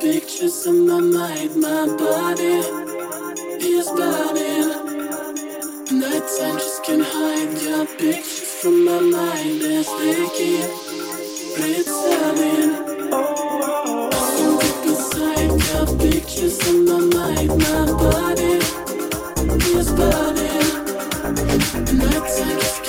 Pictures in my mind, my body is burning. Nighttime just can't hide your pictures from my mind It's they it's burning. Often deep inside, your pictures in my mind, my body is burning. Nighttime just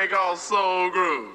Make called soul groove.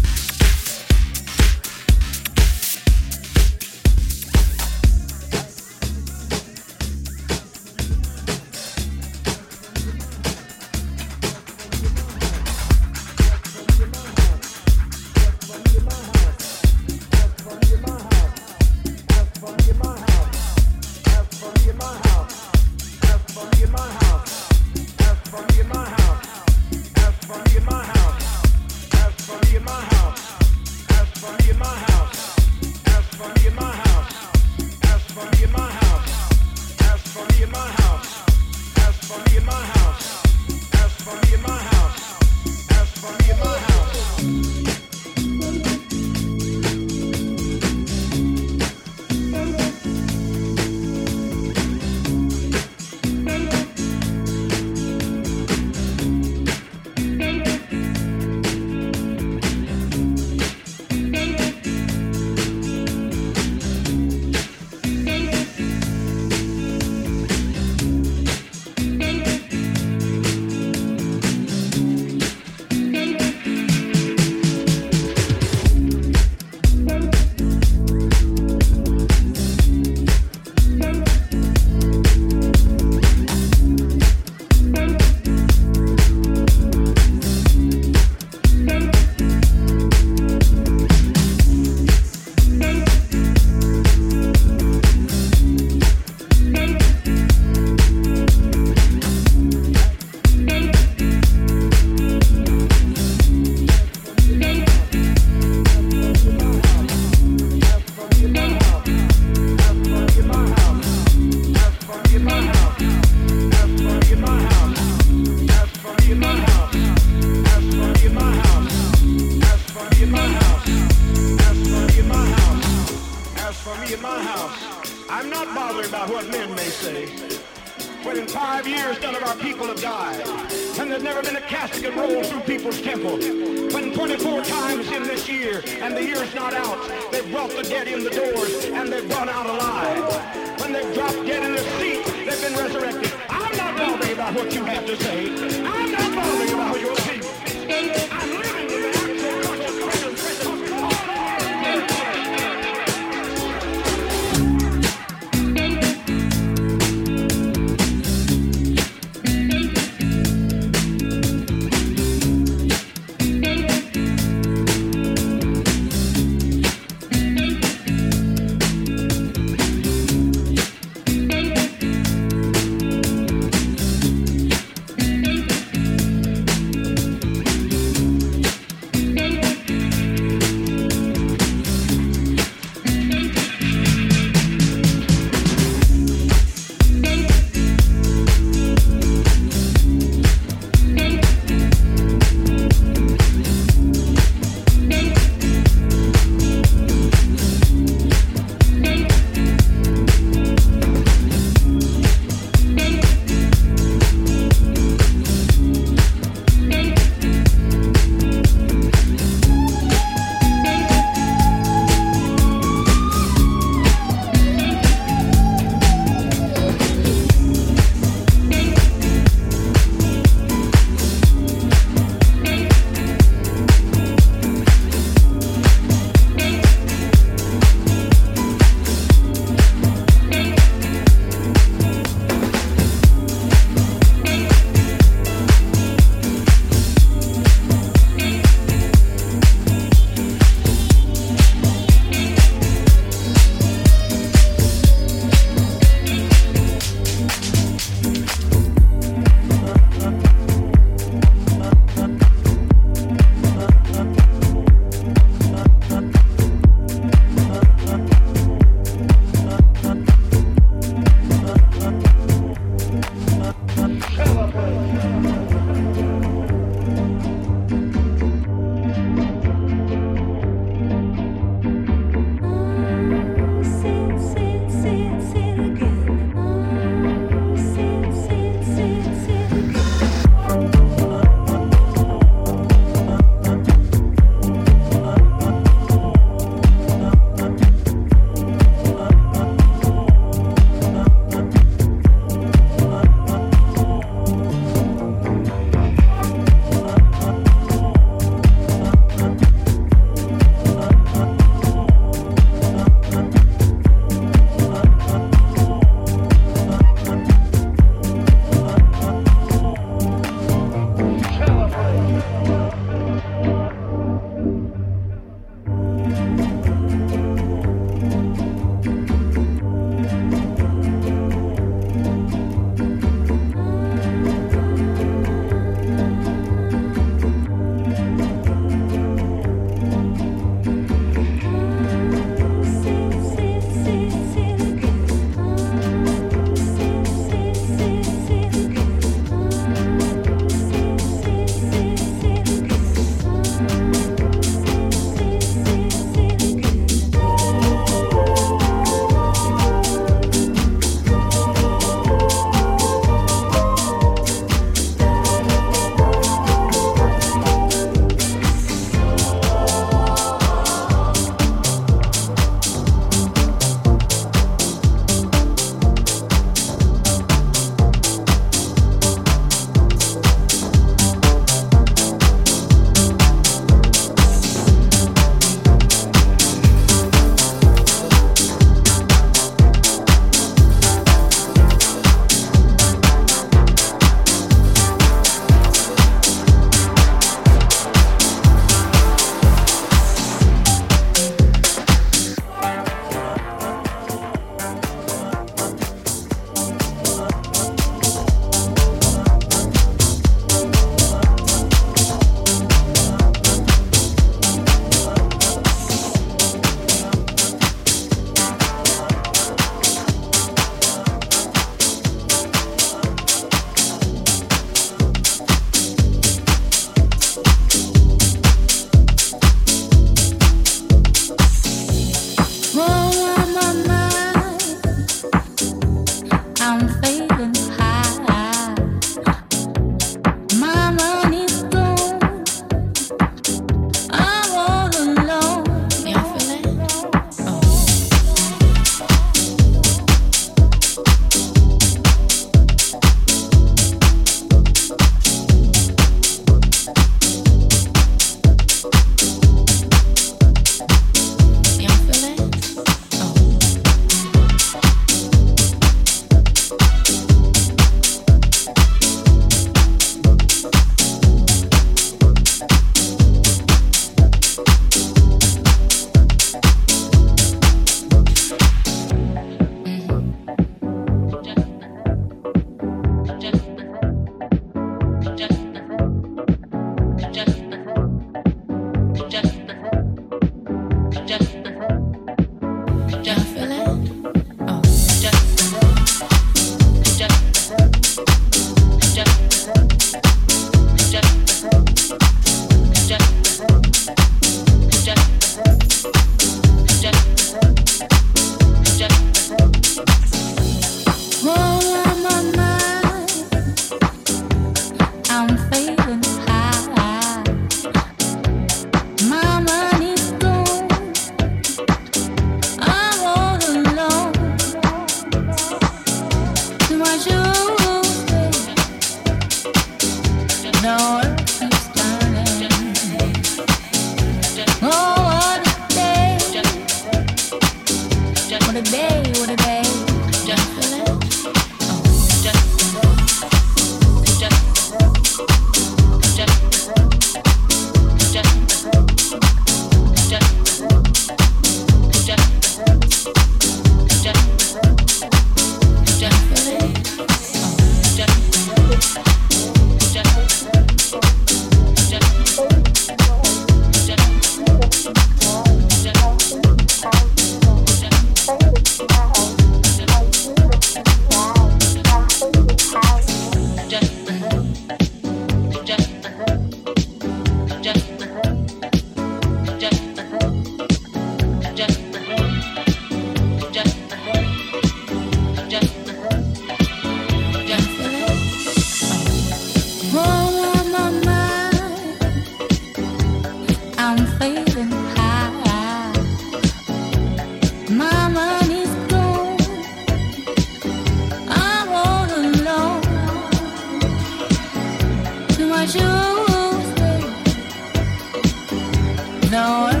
No.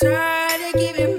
try to give it